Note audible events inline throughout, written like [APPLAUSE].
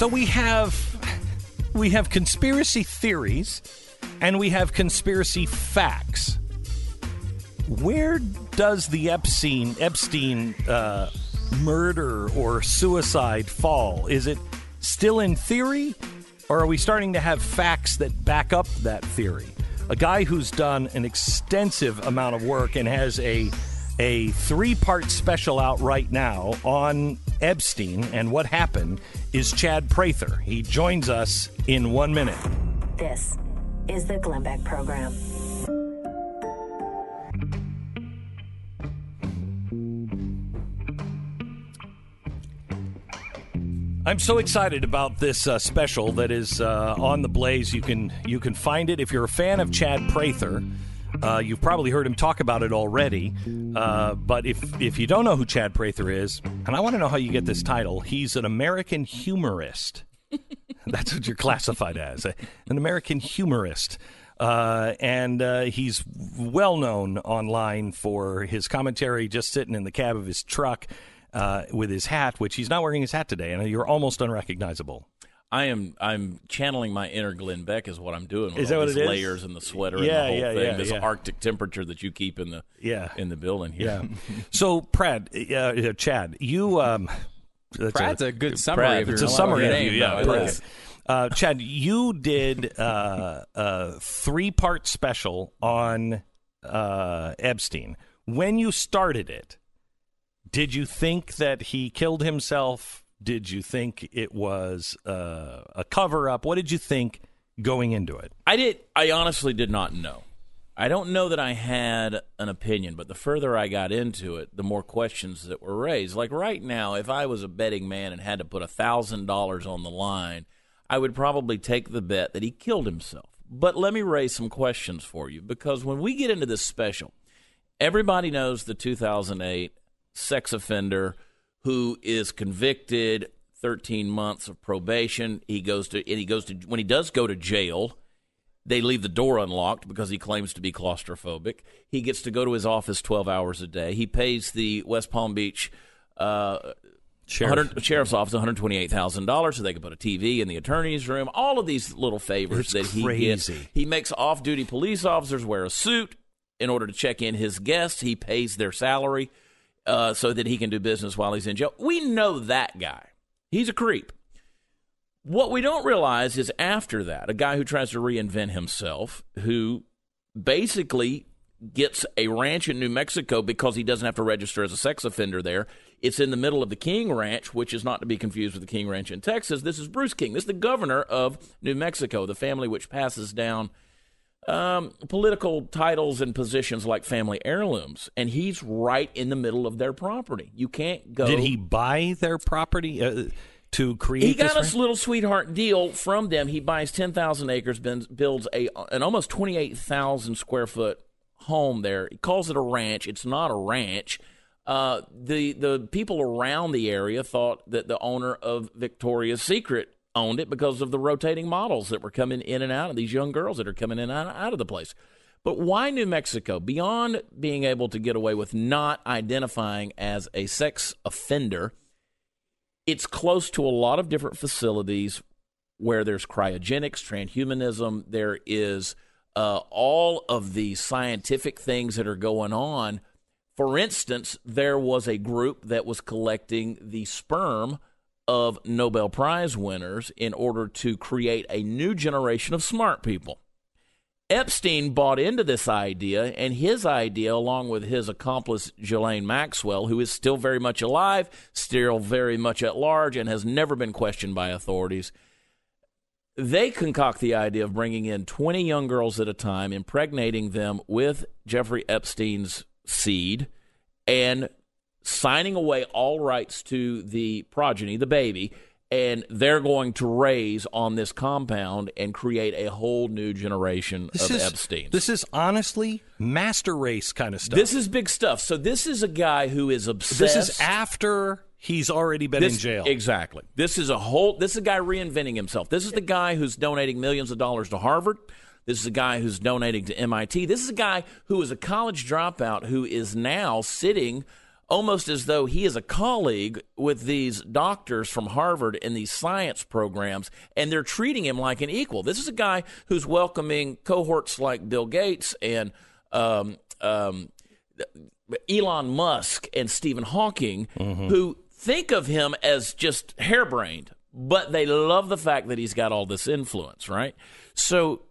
So we have we have conspiracy theories and we have conspiracy facts. Where does the Epstein Epstein uh, murder or suicide fall? Is it still in theory, or are we starting to have facts that back up that theory? A guy who's done an extensive amount of work and has a a three part special out right now on Epstein and what happened is Chad Prather. He joins us in one minute. This is the Glenn Beck Program. I'm so excited about this uh, special that is uh, on the Blaze. You can you can find it if you're a fan of Chad Prather. Uh, you've probably heard him talk about it already. Uh, but if if you don't know who Chad Prather is, and I want to know how you get this title, he's an American humorist. [LAUGHS] That's what you're classified as, an American humorist. Uh, and uh, he's well known online for his commentary just sitting in the cab of his truck uh, with his hat, which he's not wearing his hat today, and you're almost unrecognizable. I am I'm channeling my inner Glenn Beck is what I'm doing. With Is that all what these it is? layers and the sweater Yeah, and the whole yeah, thing. yeah, this yeah. Arctic temperature that you keep in the Yeah. in the building here. Yeah. [LAUGHS] so, Brad, uh, uh, Chad, you. Um, that's Brad's a good summary Brad, of your It's a summary of name, you, yeah. though. It Uh, Chad, you did uh, a three part special on uh, Epstein. When you started it, did you think that he killed himself? Did you think it was uh, a cover up? What did you think going into it? I did. I honestly did not know. I don't know that I had an opinion, but the further I got into it, the more questions that were raised. Like right now, if I was a betting man and had to put thousand dollars on the line, I would probably take the bet that he killed himself. But let me raise some questions for you because when we get into this special, everybody knows the 2008 sex offender who is convicted 13 months of probation he goes to and he goes to when he does go to jail they leave the door unlocked because he claims to be claustrophobic he gets to go to his office 12 hours a day he pays the west palm beach uh, Sheriff. sheriff's office $128,000 so they can put a TV in the attorney's room. All of these little favors It's that he gets. He makes off duty police officers wear a suit in order to check in his guests. He pays their salary uh, so that he can do business while he's in jail. We know that guy. He's a creep. What we don't realize is after that, a guy who tries to reinvent himself, who basically gets a ranch in New Mexico because he doesn't have to register as a sex offender there. It's in the middle of the King Ranch, which is not to be confused with the King Ranch in Texas. This is Bruce King. This is the governor of New Mexico, the family which passes down um, political titles and positions like family heirlooms. And he's right in the middle of their property. You can't go. Did he buy their property uh, to create He got this a little sweetheart deal from them. He buys 10,000 acres, builds a an almost 28,000 square foot home there. He calls it a ranch. It's not a ranch. Uh, the the people around the area thought that the owner of Victoria's Secret owned it because of the rotating models that were coming in and out of these young girls that are coming in and out of the place. But why New Mexico? Beyond being able to get away with not identifying as a sex offender, it's close to a lot of different facilities where there's cryogenics, transhumanism, there is uh, all of the scientific things that are going on. For instance, there was a group that was collecting the sperm of Nobel Prize winners in order to create a new generation of smart people. Epstein bought into this idea, and his idea, along with his accomplice Ghislaine Maxwell, who is still very much alive, still very much at large, and has never been questioned by authorities, they concoct the idea of bringing in 20 young girls at a time, impregnating them with Jeffrey Epstein's seed, and signing away all rights to the progeny, the baby, and they're going to raise on this compound and create a whole new generation This of is Epsteins. This is honestly master race kind of stuff. This is big stuff. So this is a guy who is obsessed. This is after he's already been This- in jail. Exactly. This is a whole. This is a guy reinventing himself. This is the guy who's donating millions of dollars to Harvard. This is a guy who's donating to MIT. This is a guy who is a college dropout who is now sitting almost as though he is a colleague with these doctors from Harvard in these science programs, and they're treating him like an equal. This is a guy who's welcoming cohorts like Bill Gates and um, um, Elon Musk and Stephen Hawking, mm-hmm. who think of him as just harebrained, but they love the fact that he's got all this influence, right? So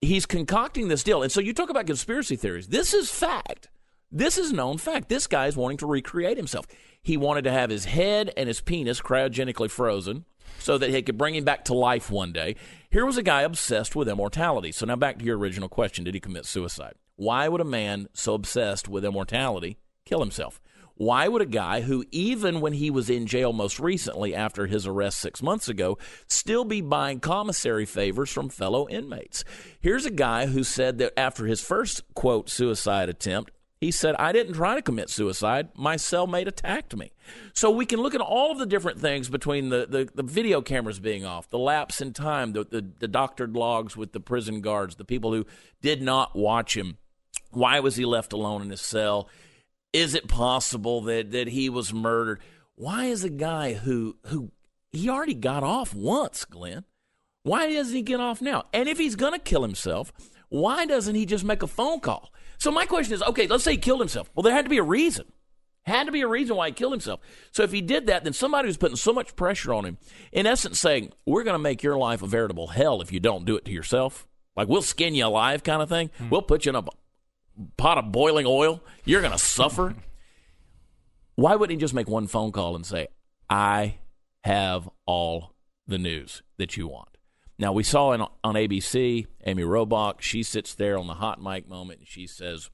he's concocting this deal. And so you talk about conspiracy theories. This is fact. This is known fact. This guy is wanting to recreate himself. He wanted to have his head and his penis cryogenically frozen so that he could bring him back to life one day. Here was a guy obsessed with immortality. So now back to your original question Did he commit suicide? Why would a man so obsessed with immortality kill himself? Why would a guy who, even when he was in jail most recently after his arrest six months ago, still be buying commissary favors from fellow inmates? Here's a guy who said that after his first, quote, suicide attempt, he said, I didn't try to commit suicide. My cellmate attacked me. So we can look at all of the different things between the, the, the video cameras being off, the lapse in time, the, the, the doctored logs with the prison guards, the people who did not watch him. Why was he left alone in his cell? Is it possible that, that he was murdered? Why is a guy who who he already got off once, Glenn? Why doesn't he get off now? And if he's going to kill himself, why doesn't he just make a phone call? So my question is, okay, let's say he killed himself. Well, there had to be a reason. Had to be a reason why he killed himself. So if he did that, then somebody was putting so much pressure on him, in essence saying, we're going to make your life a veritable hell if you don't do it to yourself. Like we'll skin you alive kind of thing. Hmm. We'll put you in a pot of boiling oil. You're going to suffer. [LAUGHS] Why wouldn't he just make one phone call and say, I have all the news that you want? Now, we saw in, on ABC, Amy Robach, she sits there on the hot mic moment and she says,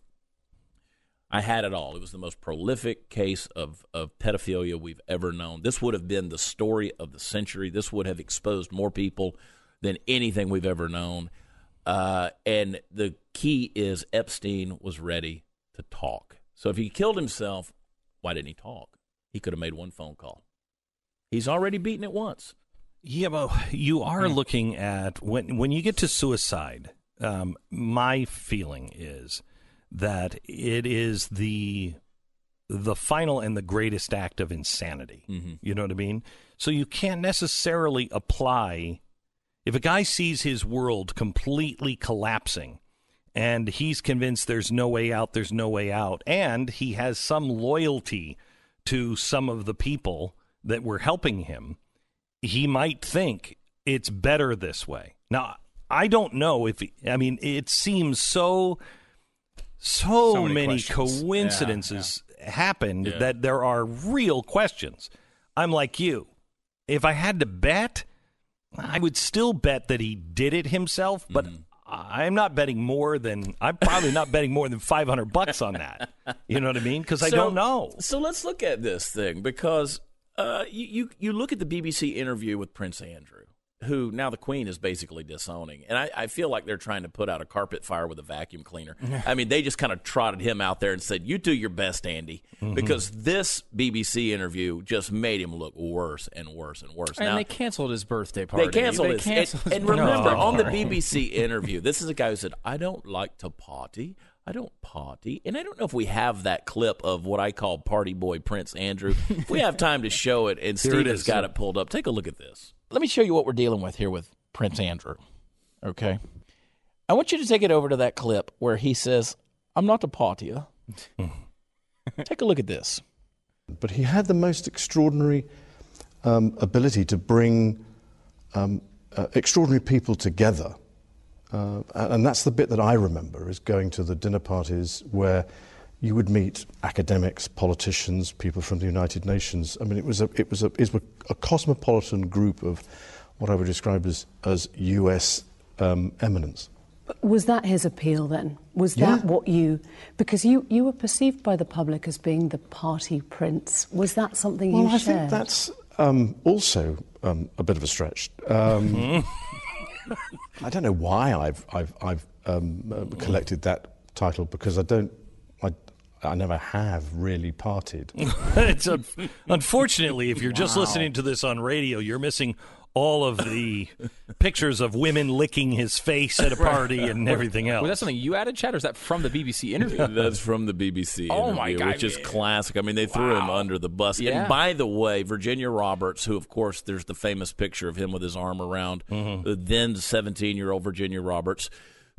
I had it all. It was the most prolific case of, of pedophilia we've ever known. This would have been the story of the century. This would have exposed more people than anything we've ever known. Uh, and the key is Epstein was ready to talk. So if he killed himself, why didn't he talk? He could have made one phone call. He's already beaten it once. Yeah, but you are looking at when when you get to suicide. Um, my feeling is that it is the the final and the greatest act of insanity. Mm-hmm. You know what I mean? So you can't necessarily apply if a guy sees his world completely collapsing and he's convinced there's no way out, there's no way out, and he has some loyalty to some of the people that were helping him, he might think it's better this way. Now, I don't know if, he, I mean, it seems so, so, so many, many coincidences yeah, yeah. happened yeah. that there are real questions. I'm like you. If I had to bet, I would still bet that he did it himself, but mm-hmm. I'm not betting more than I'm probably not betting more than 500 bucks on that. You know what I mean? Because I don't know. So let's look at this thing because uh, you, you you look at the BBC interview with Prince Andrew who now the queen is basically disowning. And I, I, feel like they're trying to put out a carpet fire with a vacuum cleaner. [LAUGHS] I mean, they just kind of trotted him out there and said, You do your best, Andy. Mm-hmm. Because this BBC interview just made him look worse and worse and worse. And now, they canceled his birthday party. They canceled, they his, canceled and, his. And remember, no. on the BBC interview, this is a guy who said, I don't like to party. I don't party. And I don't know if we have that clip of what I call Party Boy Prince Andrew. if we have time to show it, and [LAUGHS] Steve has got it pulled up, take a look at this let me show you what we're dealing with here with Prince Andrew. Okay. I want you to take it over to that clip where he says, I'm not a partier. [LAUGHS] take a look at this. But he had the most extraordinary um, ability to bring um, uh, extraordinary people together. Uh, and that's the bit that I remember is going to the dinner parties where you would meet academics, politicians, people from the United Nations. I mean, it was a, it was a, it was a cosmopolitan group of what I would describe as, as US um, eminence. Was that his appeal then? Was that yeah. what you. Because you, you were perceived by the public as being the party prince. Was that something well, you I shared? Well, I think that's um, also um, a bit of a stretch. [LAUGHS] I don't know why I've, I've, I've um, uh, collected that title because I don't I never have really partied. [LAUGHS] it's un- unfortunately, if you're wow. just listening to this on radio, you're missing all of the [LAUGHS] pictures of women licking his face at a party and everything else. Was that something you added, Chad, or is that from the BBC interview? [LAUGHS] That's from the BBC Oh, my interview, God. which is classic. I mean, they threw him under the bus. Yeah. And by the way, Virginia Roberts, who of course there's the famous picture of him with his arm around the then 17 year old Virginia Roberts,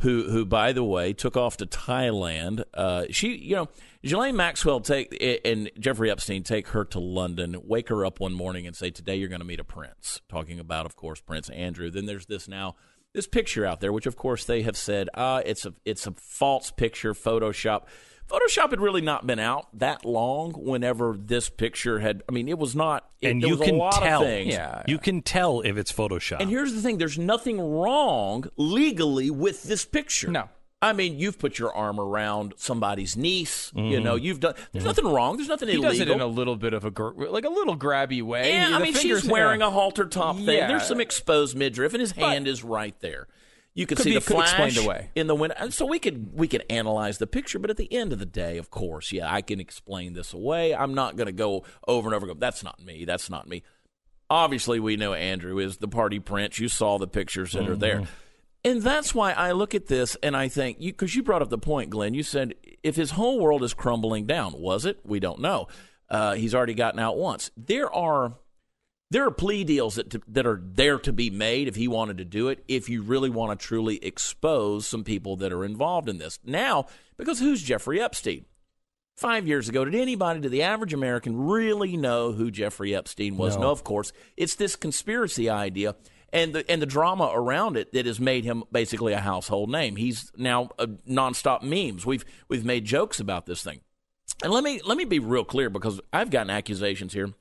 who who by the way took off to Thailand. Uh, she, you know, Ghislaine Maxwell take and Jeffrey Epstein take her to London, wake her up one morning and say, "Today you're going to meet a prince." Talking about, of course, Prince Andrew. Then there's this now this picture out there, which of course they have said, ah, it's a it's a false picture, Photoshop. Photoshop had really not been out that long. Whenever this picture had, I mean, it was not. It, and you can tell. Yeah. You can tell if it's Photoshop. And here's the thing: there's nothing wrong legally with this picture. No. I mean, you've put your arm around somebody's niece. You know, mm-hmm. you've done. There's nothing wrong. There's nothing he illegal. He does it in a little bit of a gr- like a little grabby way. Yeah, I mean, she's wearing a halter top thing. Yeah. There's some exposed midriff, and his hand is right there. You could, Could see be- the flash the way. in the window, and so we could we could analyze the picture. But at the end of the day, of course, yeah, I can explain this away. I'm not going to go over and over. and Go, that's not me. That's not me. Obviously, we know Andrew is the party prince. You saw the pictures that are there. Mm-hmm. And that's why I look at this and I think, because you, brought up the point, Glenn. You said if his whole world is crumbling down, was it? We don't know. Uh, he's already gotten out once. There are there are plea deals that to, that are there to be made if he wanted to do it. If you really want to truly expose some people that are involved in this now, because who's Jeffrey Epstein? Five years ago, did anybody, did the average American really know who Jeffrey Epstein was? No, of course. It's this conspiracy idea and the and the drama around it that has made him basically a household name. He's now a nonstop memes. We've we've made jokes about this thing. And let me let me be real clear because I've gotten accusations here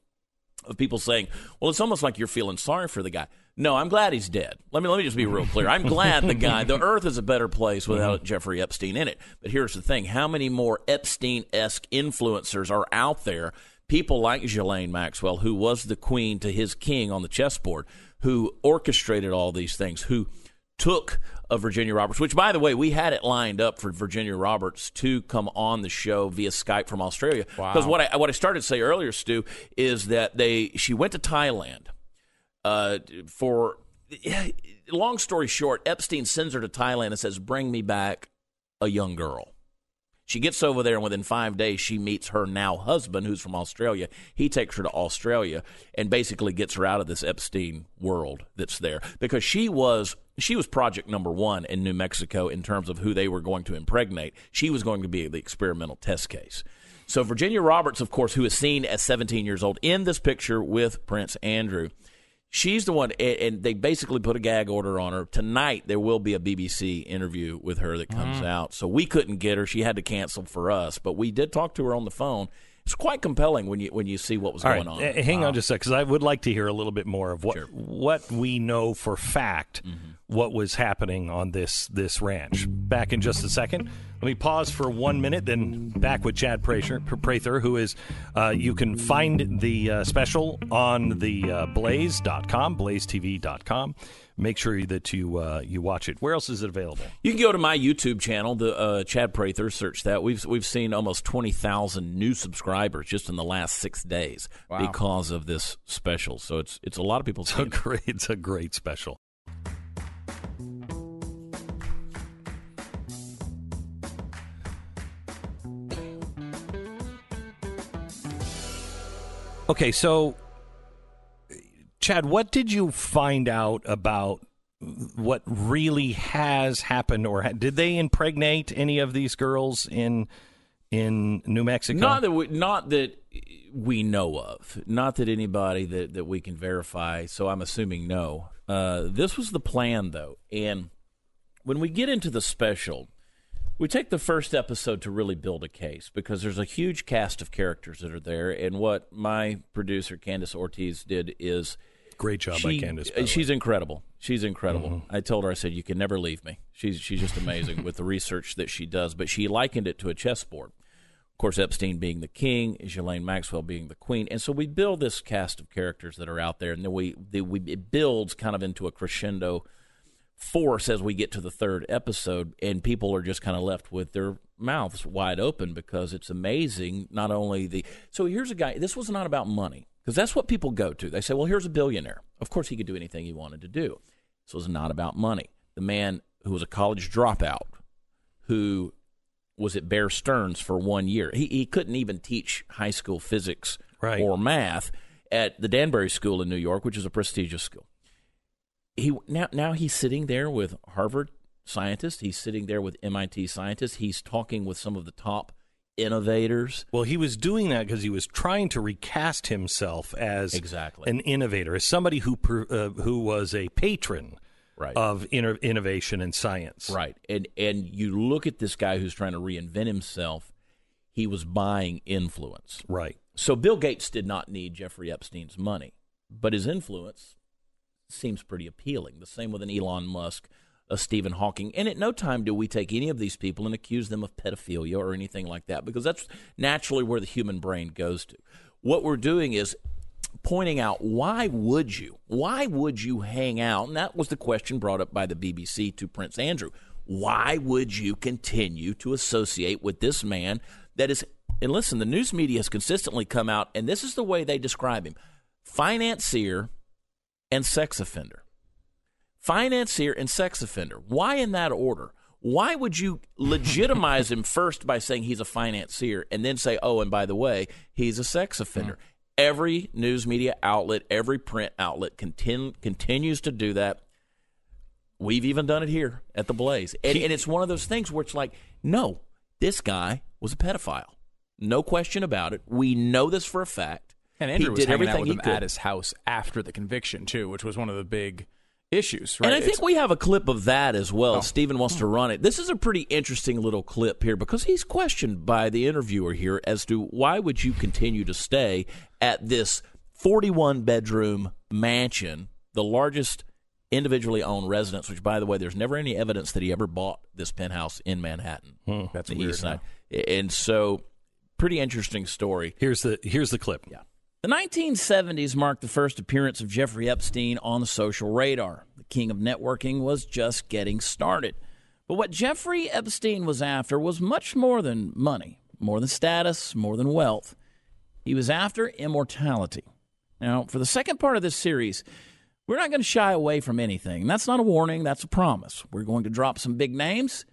of people saying, "Well, it's almost like you're feeling sorry for the guy." No, I'm glad he's dead. Let me let me just be real clear. I'm glad the guy. The [LAUGHS] Earth is a better place without mm-hmm. Jeffrey Epstein in it. But here's the thing: how many more Epstein-esque influencers are out there? People like Ghislaine Maxwell, who was the queen to his king on the chessboard, who orchestrated all these things, who took of Virginia Roberts, which, by the way, we had it lined up for Virginia Roberts to come on the show via Skype from Australia. Because what I what I started to say earlier, Stu, is that they she went to Thailand uh, for. Long story short, Epstein sends her to Thailand and says, "Bring me back a young girl." She gets over there, and within five days, she meets her now husband, who's from Australia. He takes her to Australia and basically gets her out of this Epstein world that's there because she was she was project number one in New Mexico in terms of who they were going to impregnate. She was going to be the experimental test case. So Virginia Roberts, of course, who is seen as 17 years old in this picture with Prince Andrew, she's the one, and- they basically put a gag order on her. Tonight, there will be a BBC interview with her that comes mm. out. So we couldn't get her; she had to cancel for us. But we did talk to her on the phone. It's quite compelling when you when you see what was All going right, on. uh, hang on just a sec, because I would like to hear a little bit more of what what we know for fact what was happening on this this ranch. Back in just a second. Let me pause for one minute, then back with Chad Prather, Prather who is. Uh, you can find the uh, special on the uh, Blaze.com, BlazeTV.com. Make sure that you uh, you watch it. Where else is it available? You can go to my YouTube channel, the uh, Chad Prather. Search that. We've we've seen almost twenty thousand new subscribers just in the last six days because of this special. So it's it's a lot of people. It's a it. great, it's a great special. Okay, so Chad, what did you find out about what really has happened, or ha- did they impregnate any of these girls in in New Mexico? Not that we, not that we know of. Not that anybody that, that we can verify. So I'm assuming no. Uh, this was the plan, though, and when we get into the special, we take the first episode to really build a case because there's a huge cast of characters that are there. And what my producer Candace Ortiz did is Great job she, by Candace. by the way. she's incredible. She's incredible. Mm-hmm. I told her, I said, you can never leave me. She's she's just amazing with the research that she does. But she likened it to a chessboard. Of course, Epstein being the king, Ghislaine Maxwell being the queen, and so we build this cast of characters that are out there, and then we the, we it builds kind of into a crescendo force as we get to the third episode, and people are just kind of left with their mouths wide open because it's amazing. Not only the so here's a guy. This was not about money Because that's what people go to. They say, well, here's a billionaire. Of course, he could do anything he wanted to do. So it's not about money. The man who was a college dropout, who was at Bear Stearns for one year, he, he couldn't even teach high school physics Right. or math at the Danbury School in New York, which is a prestigious school. He now now he's sitting there with Harvard scientists. He's sitting there with MIT scientists. He's talking with some of the top innovators. Well, he was doing that because he was trying to recast himself as Exactly. an innovator, as somebody who uh, who was a patron Right. of inno- innovation and science. Right. And and you look at this guy who's trying to reinvent himself, he was buying influence. Right. So Bill Gates did not need Jeffrey Epstein's money, but his influence seems pretty appealing. The same with an Elon Musk, a Stephen Hawking. And at no time do we take any of these people and accuse them of pedophilia or anything like that because that's naturally where the human brain goes to. What we're doing is pointing out why would you? Why would you hang out? And that was the question brought up by the BBC to Prince Andrew. Why would you continue to associate with this man that is and listen, the news media has consistently come out and this is the way they describe him. Financier and sex offender. Financier and sex offender. Why in that order? Why would you legitimize him first by saying he's a financier and then say, oh, and by the way, he's a sex offender? Mm. Every news media outlet, every print outlet contin- continues to do that. We've even done it here at the Blaze. And, and it's one of those things where it's like, no, this guy was a pedophile. No question about it. We know this for a fact. And Andrew he was did hanging out everything with he him at his house after the conviction too, which was one of the big issues. Right? And I think It's- we have a clip of that as well. Oh. Stephen wants to hmm. run it. This is a pretty interesting little clip here because he's questioned by the interviewer here as to why would you continue to stay at this 41 bedroom mansion, the largest individually owned residence, which by the way, there's never any evidence that he ever bought this penthouse in Manhattan. Hmm. That's the weird, east side. And so pretty interesting story. Here's the here's the clip. Yeah. The 1970s marked the first appearance of Jeffrey Epstein on the social radar. The king of networking was just getting started. But what Jeffrey Epstein was after was much more than money, more than status, more than wealth. He was after immortality. Now, for the second part of this series, we're not going to shy away from anything. That's not a warning, that's a promise. We're going to drop some big names,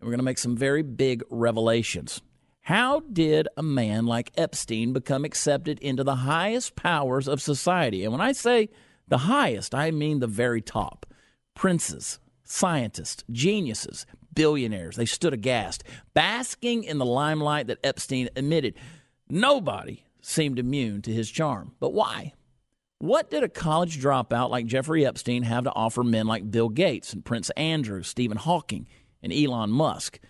and we're going to make some very big revelations. How did a man like Epstein become accepted into the highest powers of society? And when I say the highest, I mean the very top. Princes, scientists, geniuses, billionaires, they stood aghast, basking in the limelight that Epstein emitted. Nobody seemed immune to his charm. But why? What did a college dropout like Jeffrey Epstein have to offer men like Bill Gates and Prince Andrew, Stephen Hawking, and Elon Musk?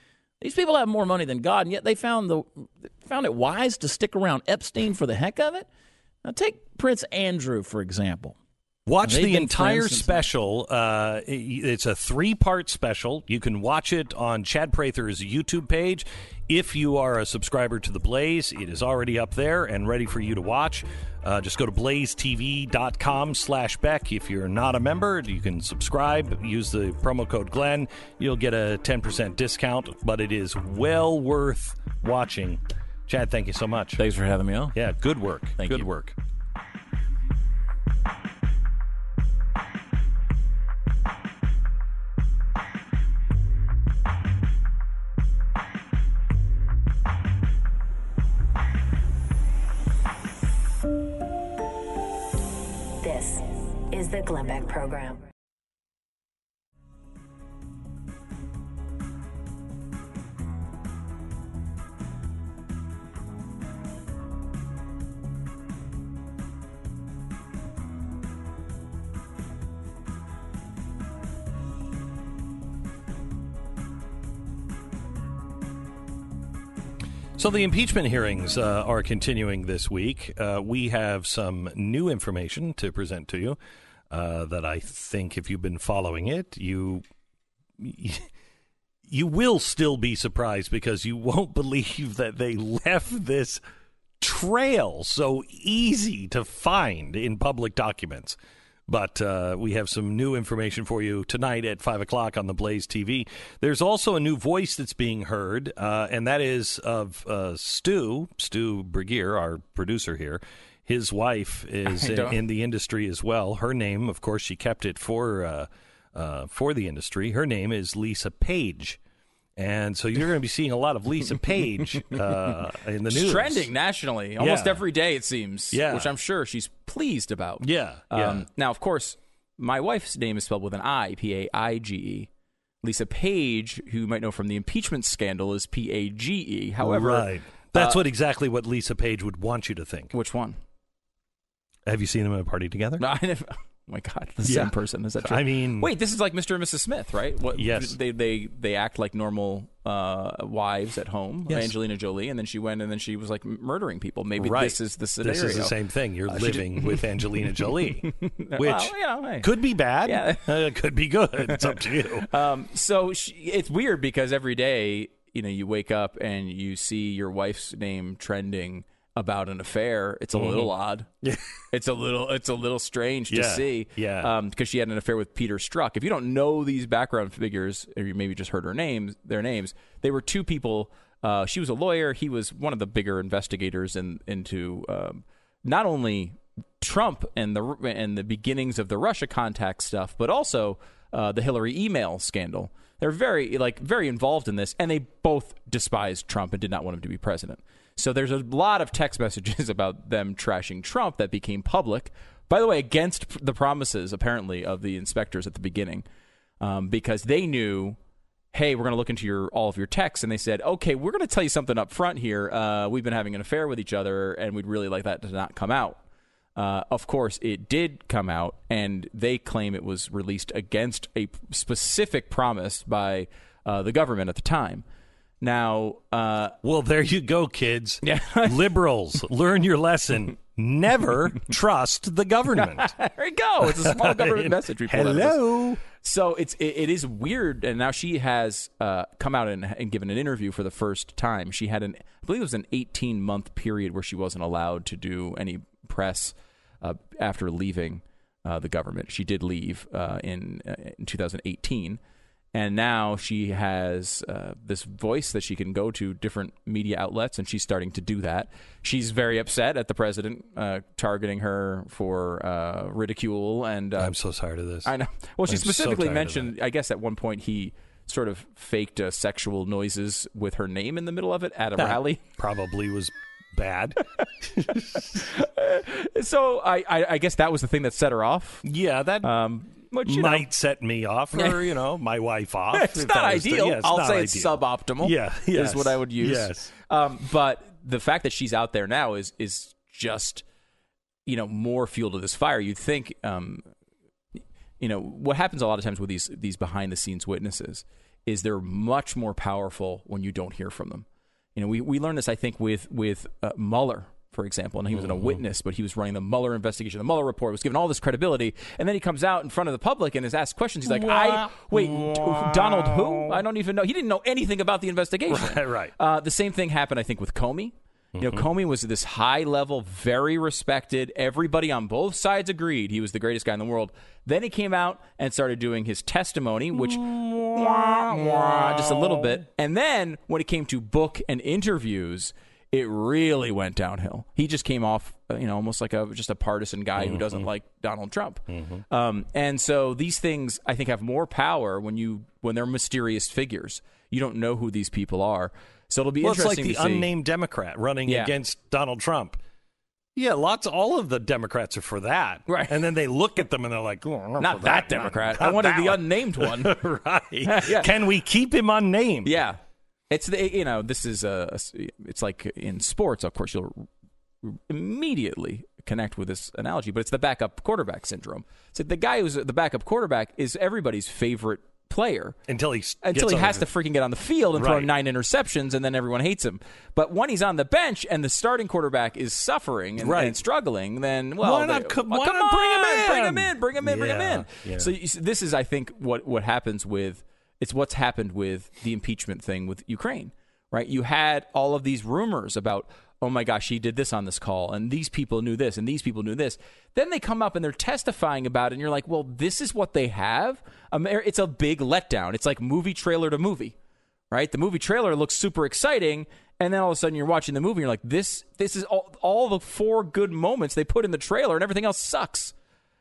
These people have more money than God, and yet they found the found it wise to stick around Epstein for the heck of it. Now take Prince Andrew for example. Watch the entire special. Uh, it's a three part special. You can watch it on Chad Prather's YouTube page. If you are a subscriber to The Blaze, it is already up there and ready for you to watch. Uh, just go to blazetv.com slash Beck. If you're not a member, you can subscribe. Use the promo code Glenn. You'll get a 10% discount, but it is well worth watching. Chad, thank you so much. Thanks for having me on. Yeah, good work. Thank good you. work. So the impeachment hearings uh, are continuing this week. Uh, we have some new information to present to you uh, that I think, if you've been following it, you [LAUGHS] you will still be surprised because you won't [LAUGHS] believe that they left this trail so easy to find in public documents. But uh, we have some new information for you tonight at 5 o'clock on the Blaze TV. There's also a new voice that's being heard, uh, and that is of uh, Stu, Stu Burguiere, our producer here. His wife is [LAUGHS] in, in the industry as well. Her name, of course, she kept it for uh, uh, for the industry. Her name is Lisa Page, and so you're going to be seeing a lot of Lisa [LAUGHS] Page uh, in the news. trending nationally almost Yeah. every day, it seems. Yeah. Which I'm sure she's pleased about. Yeah, yeah. Um, now, of course, my wife's name is spelled with an I, P A I G E. Lisa Page, who you might know from the impeachment scandal, is P A G E. However, right. That's uh, what exactly what Lisa Page would want you to think. Which one? Have you seen them at a party together? No, [LAUGHS] I never. [LAUGHS] My God, the Yeah. same person. Is that true? I mean- wait, this is like Mr. and Mrs. Smith, right? What, Yes. They they they act like normal uh, wives at home. Yes. Angelina Jolie, and then she went and then she was like murdering people. Maybe right. this is the scenario. This is the same thing. You're [LAUGHS] Uh, living with Angelina [LAUGHS] Jolie, which Well, you know, hey. could be bad. Yeah. uh, could be good. It's up to you. Um, so she, it's weird because every day, you know, you wake up and you see your wife's name trending about an affair. It's a little odd. Yeah. [LAUGHS] It's a little, it's a little strange to Yeah, see. yeah. Um, because she had an affair with Peter Strzok. If you don't know these background figures, or you maybe just heard her names, their names, they were two people. Uh, she was a lawyer. He was one of the bigger investigators in, into um, not only Trump and the and the beginnings of the Russia contact stuff, but also uh, the Hillary email scandal. They're very like very involved in this, and they both despised Trump and did not want him to be president. So there's a lot of text [LAUGHS] messages about them trashing Trump that became public. By the way, against the promises apparently of the inspectors at the beginning, um, because they knew hey, we're going to look into your all of your texts, and they said, okay, we're going to tell you something up front here. Uh, we've been having an affair with each other, and we'd really like that to not come out. Uh, of course, it did come out, and they claim it was released against a specific promise by uh, the government at the time. Now, uh, Well, there you go, kids. [LAUGHS] Yeah. Liberals, learn your lesson. Never trust the government. [LAUGHS] there you go. It's a small [LAUGHS] government message. we pulled out of this. Hello. So it's it, it is weird, and now she has uh, come out and, and given an interview for the first time. She had an, I believe it was an 18 month period where she wasn't allowed to do any press uh, after leaving uh, the government. She did leave uh, in uh, in 2018, and now she has uh, this voice that she can go to different media outlets, and she's starting to do that. She's very upset at the president uh, targeting her for uh, ridicule and uh, I'm so tired of this. I know. Well, she I'm so specifically tired of mentioned, I guess, at one point he sort of faked uh, sexual noises with her name in the middle of it at a That rally. [LAUGHS] probably was bad. [LAUGHS] So I, I, I guess that was the thing that set her off. yeah, that Um, which you might know, set me off, or [LAUGHS] you know, my wife off. it's not that was the- ideal. yeah, it's I'll not say it's suboptimal. Yeah, [LAUGHS] is what I would use. yes. Um, but the fact that she's out there now is is just you know more fuel to this fire. You'd think, um, you know, what happens a lot of times with these these behind the scenes witnesses is they're much more powerful when you don't hear from them. You know, we we learned this I think with with uh, Mueller. For example, and he wasn't a witness, but he was running the Mueller investigation. The Mueller report was given all this credibility, and then he comes out in front of the public and is asked questions. He's like, "I wait, Donald who? I don't even know. He didn't know anything about the investigation." [LAUGHS] Right, right. Uh, the same thing happened, I think, with Comey. You know, Comey was this high level, very respected. Everybody on both sides agreed he was the greatest guy in the world. Then he came out and started doing his testimony, which just a little bit. And then when it came to book and interviews, it really went downhill. He just came off, uh, you know, almost like a just a partisan guy who doesn't like Donald Trump. Um, and so these things, I think, have more power when you when they're mysterious figures. You don't know who these people are. So it'll be Well, it's like the to see. unnamed Democrat running Yeah. against Donald Trump. Yeah, lots. All of the Democrats are for that, Right. And then they look at them and they're like, oh, I'm Not for that Democrat. not I wanted the one. unnamed one. [LAUGHS] right? [LAUGHS] Yeah. Can we keep him unnamed? Yeah, it's the you know this is a it's like in sports. Of course, you'll immediately connect with this analogy, but it's the backup quarterback syndrome. So the guy who's the backup quarterback is everybody's favorite player Until he until he has the- to freaking get on the field and throw Right. nine interceptions, and then everyone hates him. But when he's on the bench and the starting quarterback is suffering and, Right. and struggling, then well, Why not they- co- well, why come not bring him in, bring him in? in, bring him in, bring him in. yeah. So you see, this is, I think, what what happens with it's what's happened with the impeachment thing with Ukraine, right? You had all of these rumors about, oh my gosh, he did this on this call, and these people knew this, and these people knew this. Then they come up and they're testifying about it, and you're like, well, this is what they have. It's a big letdown. It's like movie trailer to movie, right? The movie trailer looks super exciting, And then all of a sudden you're watching the movie and you're like, this this is all, all the four good moments they put in the trailer and everything else sucks.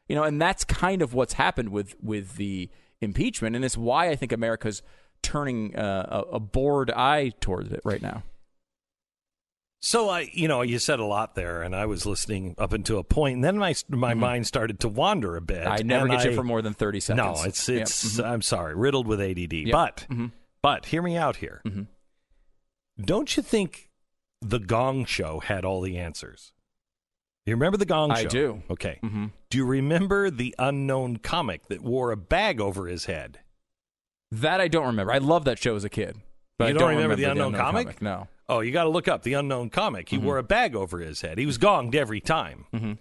You know, and that's kind of what's happened with with the impeachment, and it's why I think America's turning uh, a, a bored eye towards it right now. So I, you know, you said a lot there, and I was listening up until a point, and then my my mind started to wander a bit. Mm-hmm. I never get you for more than thirty seconds. No, it's Yep. it's. Mhm. I'm sorry, riddled with ADD. But Mhm. but hear me out here. Mhm. Don't you think the Gong Show had all the answers? You remember the Gong Show? I do. Okay. Do you remember the unknown comic that wore a bag over his head? That I don't remember. I love that show as a kid. But You don't don't remember the unknown comic? No. Oh, you got to look up the unknown comic. He mm-hmm. wore a bag over his head. He was gonged every time. Mm-hmm.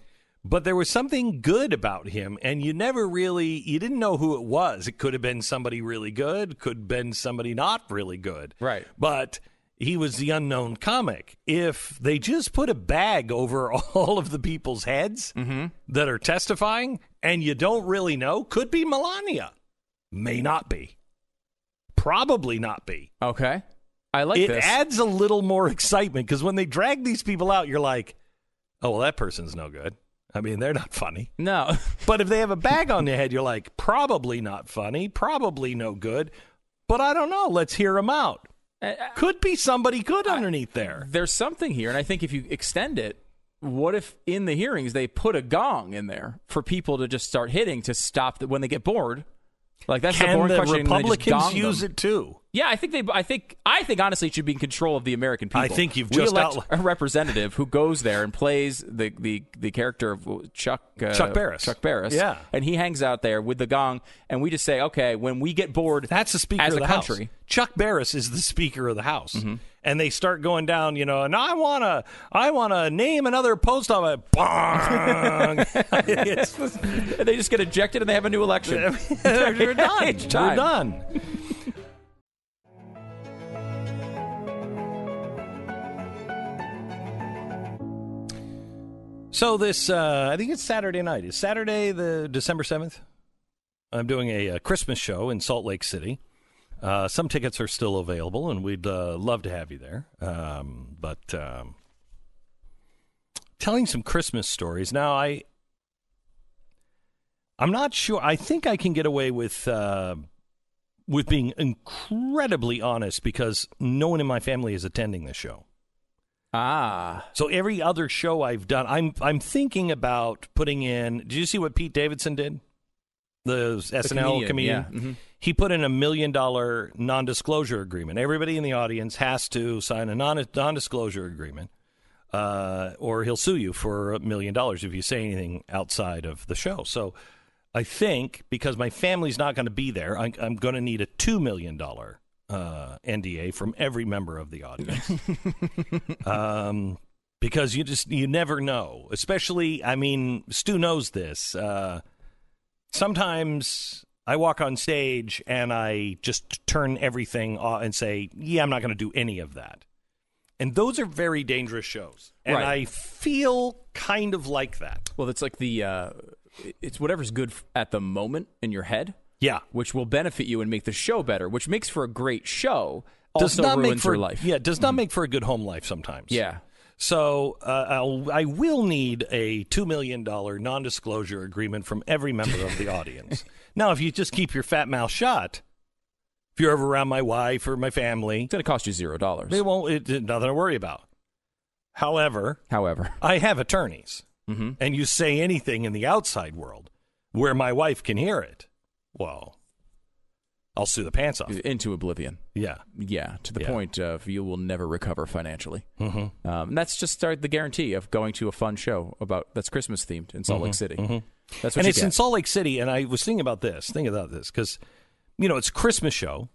But there was something good about him, and you never really you didn't know who it was. It could have been somebody really good, could have been somebody not really good. Right. But he was the unknown comic. If they just put a bag over [LAUGHS] all of the people's heads mm-hmm. that are testifying, and you don't really know, could be Melania, may not be, probably not be Okay. I like it this. adds a little more excitement because when they drag these people out, you're like, oh, well, that person's no good. I mean, they're not funny. no. [LAUGHS] But if they have a bag on their head, you're like, probably not funny, probably no good. But I don't know. Let's hear them out. Uh, Could be somebody good underneath there. There's something here, and I think if you extend it, what if in the hearings they put a gong in there for people to just start hitting to stop the, when they get bored? Like that's the Can boring the question. and they just Republicans use them. it too? Yeah, I think they. I think. I think honestly, it should be in control of the American people. I think you've we just elect outli- a representative who goes there and plays the the, the character of Chuck uh, Chuck Barris. Chuck Barris. Yeah. and he hangs out there with the gong, and we just say, okay, when we get bored, That's the Speaker as of a the country. Mm-hmm. House. Chuck Barris is the Speaker of the House, and they start going down. You know, and I want to, I want to name another post office. Bong. [LAUGHS] [LAUGHS] They just get ejected and they have a new election. [LAUGHS] We're done. We're done. So this, uh, I think it's Saturday night. Is Saturday the December seventh? I'm doing a, uh Christmas show in Salt Lake City. Uh, some tickets are still available, and we'd uh, love to have you there. Um, but um, telling some Christmas stories now, I I'm not sure. I think I can get away with uh, with being incredibly honest because no one in my family is attending this show. Ah, So every other show I've done, I'm I'm thinking about putting in. Did you see what Pete Davidson did? The SNL comedian, comedian. yeah. Mhm. He put in a million dollar non disclosure agreement. Everybody in the audience has to sign a non non disclosure agreement, uh, or he'll sue you for a million dollars if you say anything outside of the show. So I think because my family's not going to be there, I, I'm going to need a two million dollar uh, NDA from every member of the audience. [LAUGHS] um, because you just you never know. Especially, I mean, Stu knows this. Uh, sometimes I walk on stage and I just turn everything off and say, "Yeah, I'm not going to do any of that." And those are very dangerous shows, and Right. I feel kind of like that. well, it's like the uh, it's whatever's good at the moment in your head, Yeah, which will benefit you and make the show better, which makes for a great show. does Also not ruins make for your life. yeah does not make for a good home life sometimes. Yeah. So uh, I'll, I will need a two million dollar non-disclosure agreement from every member of the [LAUGHS] audience. now, if you just keep your fat mouth shut, if you're ever around my wife or my family, It's going to cost you zero dollars. they won't. It, it- nothing to worry about. However, However, I have attorneys, Mm-hmm. and you say anything in the outside world where my wife can hear it, well, I'll sue the pants off. into oblivion. Yeah. Yeah, to the Yeah. point of you will never recover financially. Mm-hmm. Um, and that's just start the guarantee of going to a fun show about that's Christmas themed in Salt Lake City. That's what Mm-hmm. and it's get. in Salt Lake City. And I was thinking about this, thinking about this, because you know it's Christmas show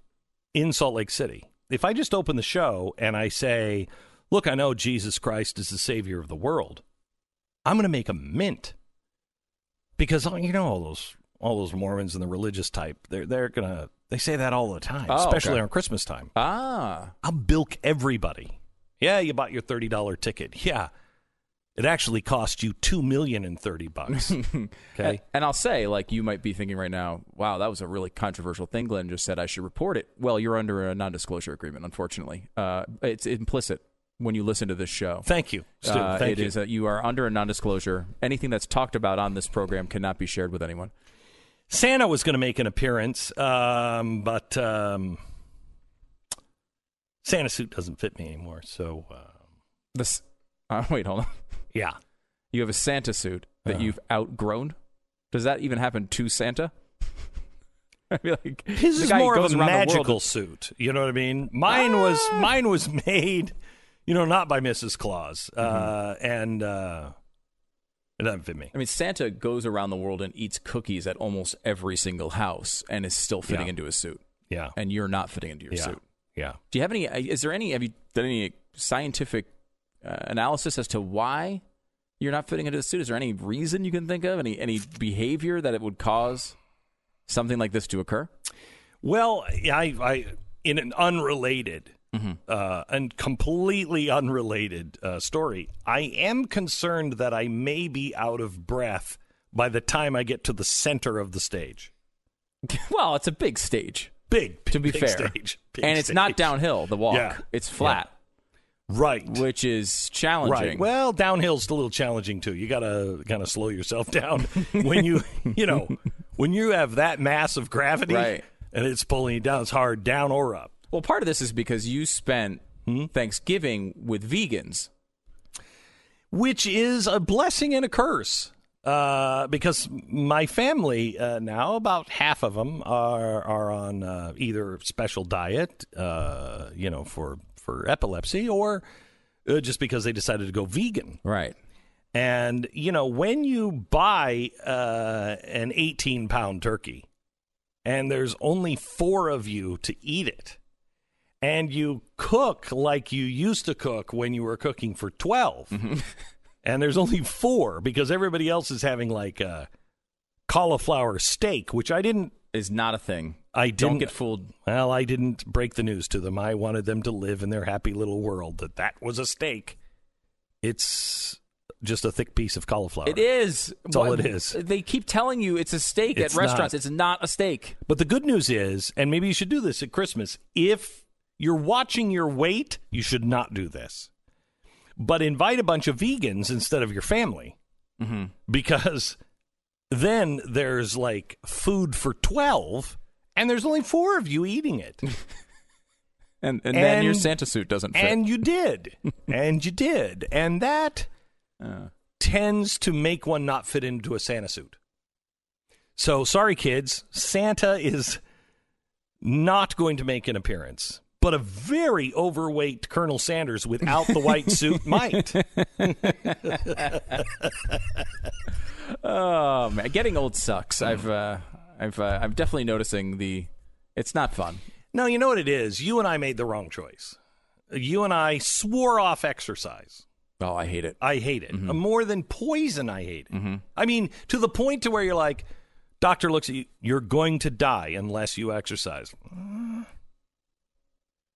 in Salt Lake City. If I just open the show and I say, "Look, I know Jesus Christ is the Savior of the world," I'm going to make a mint because you know all those all those Mormons and the religious type. They're they're gonna they say that all the time, Oh, especially okay. on Christmas time. ah, I'll bilk everybody. Yeah, you bought your thirty dollar ticket. Yeah, it actually cost you two million and thirty bucks. [LAUGHS] Okay. And, and I'll say, like, you might be thinking right now, wow, that was a really controversial thing. Glenn just said I should report it. Well, you're under a non disclosure agreement, unfortunately. Uh, it's implicit when you listen to this show. Thank you, Stu. Uh, Thank it you. is that you are under a non-disclosure. Anything that's talked about on this program cannot be shared with anyone. Santa was going to make an appearance, um, but um, Santa suit doesn't fit me anymore. So, uh, This. Uh, [LAUGHS] wait, hold on. yeah. You have a Santa suit that Uh-huh. you've outgrown. Does that even happen to Santa? [LAUGHS] I feel like His is guy more goes of a around the world- magical suit. You know what I mean? Mine was mine was [LAUGHS] made, you know, not by Mrs. Claus, uh, and uh, it doesn't fit me. I mean, Santa goes around the world and eats cookies at almost every single house, and is still fitting Yeah. into his suit, Yeah, and you're not fitting into your yeah, suit. yeah. Do you have any? Is there any? Have you done any scientific uh, analysis as to why you're not fitting into the suit? Is there any reason you can think of? Any any behavior that it would cause something like this to occur? Well, I, I in an unrelated uh, and completely unrelated uh, story, I am concerned that I may be out of breath by the time I get to the center of the stage. [LAUGHS] well, it's a big stage, Big, to be big fair, stage, big and it's not downhill. The walk, Yeah. it's flat, right. which is challenging. Right. Well, downhill's a little challenging too. You gotta kind of slow yourself [LAUGHS] down when you, you know, when you have that mass of gravity Right. and it's pulling you down. It's hard down or up. Well, part of this is because you spent Hmm? Thanksgiving with vegans. which is a blessing and a curse. Uh, because my family uh, now, about half of them are are on uh, either special diet, uh, you know, for for epilepsy, or uh, just because they decided to go vegan. Right. And you know, when you buy uh, an 18 pound turkey, and there's only four of you to eat it, and you cook like you used to cook when you were cooking for 12, mm-hmm. [LAUGHS] and there's only four because everybody else is having like a cauliflower steak, which I didn't. Is not a thing. I Don't get fooled. Well, I didn't break the news to them. I wanted them to live in their happy little world that that was a steak. It's just a thick piece of cauliflower. It is. That's all it is. They keep telling you it's a steak It's at restaurants. not. It's not a steak. But the good news is, and maybe you should do this at Christmas, if you're watching your weight, you should not do this. But invite a bunch of vegans instead of your family Mm-hmm. because then there's like food for 12 and there's only four of you eating it. [LAUGHS] And, and, then your Santa suit doesn't fit. and you did. [LAUGHS] and you did. And that Uh, tends to make one not fit into a Santa suit. So sorry, kids. Santa is not going to make an appearance, but a very overweight Colonel Sanders without the white suit [LAUGHS] might. [LAUGHS] oh man, getting old sucks. I've uh, I've uh, I'm definitely noticing the. It's not fun. No, you know what it is? You and I made the wrong choice. You and I swore off exercise. Oh, I hate it. I hate it. More than poison, I hate it. I mean, to the point to where you're like, doctor looks at you, you're going to die unless you exercise.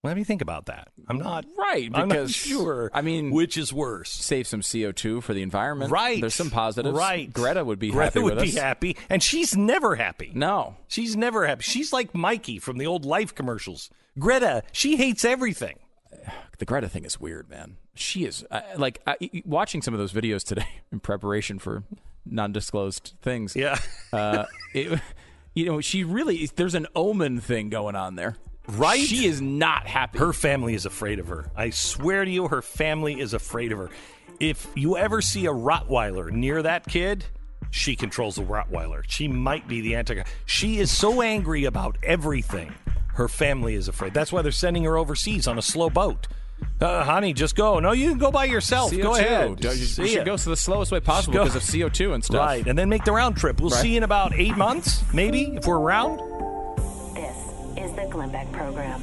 Uh, Let me think about that. I'm not Right, I'm not sure. I mean- which is worse? Save some CO two for the environment. Right. There's some positives. Right. Greta would be Greta happy would with be us. happy, and she's never happy. No. She's never happy. She's like Mikey from the old Life commercials. Greta, she hates everything. the Greta thing is weird, man. She is uh, like I, watching some of those videos today [LAUGHS] in preparation for non-disclosed things. Yeah. uh, it, you know, she really there's an omen thing going on there. Right? She is not happy. Her family is afraid of her. I swear to you, her family is afraid of her. If you ever see a Rottweiler near that kid, she controls the Rottweiler. She might be the anti. She is so angry about everything. Her family is afraid. That's why they're sending her overseas on a slow boat. Uh, honey, just go. No, you can go by yourself. CO2. Go ahead. Do- You, See you ya. should go the slowest way possible because of CO2 and stuff. Right, and then make the round trip. We'll Right. see you in about eight months, maybe, if we're around. Is the Glenn Beck Program.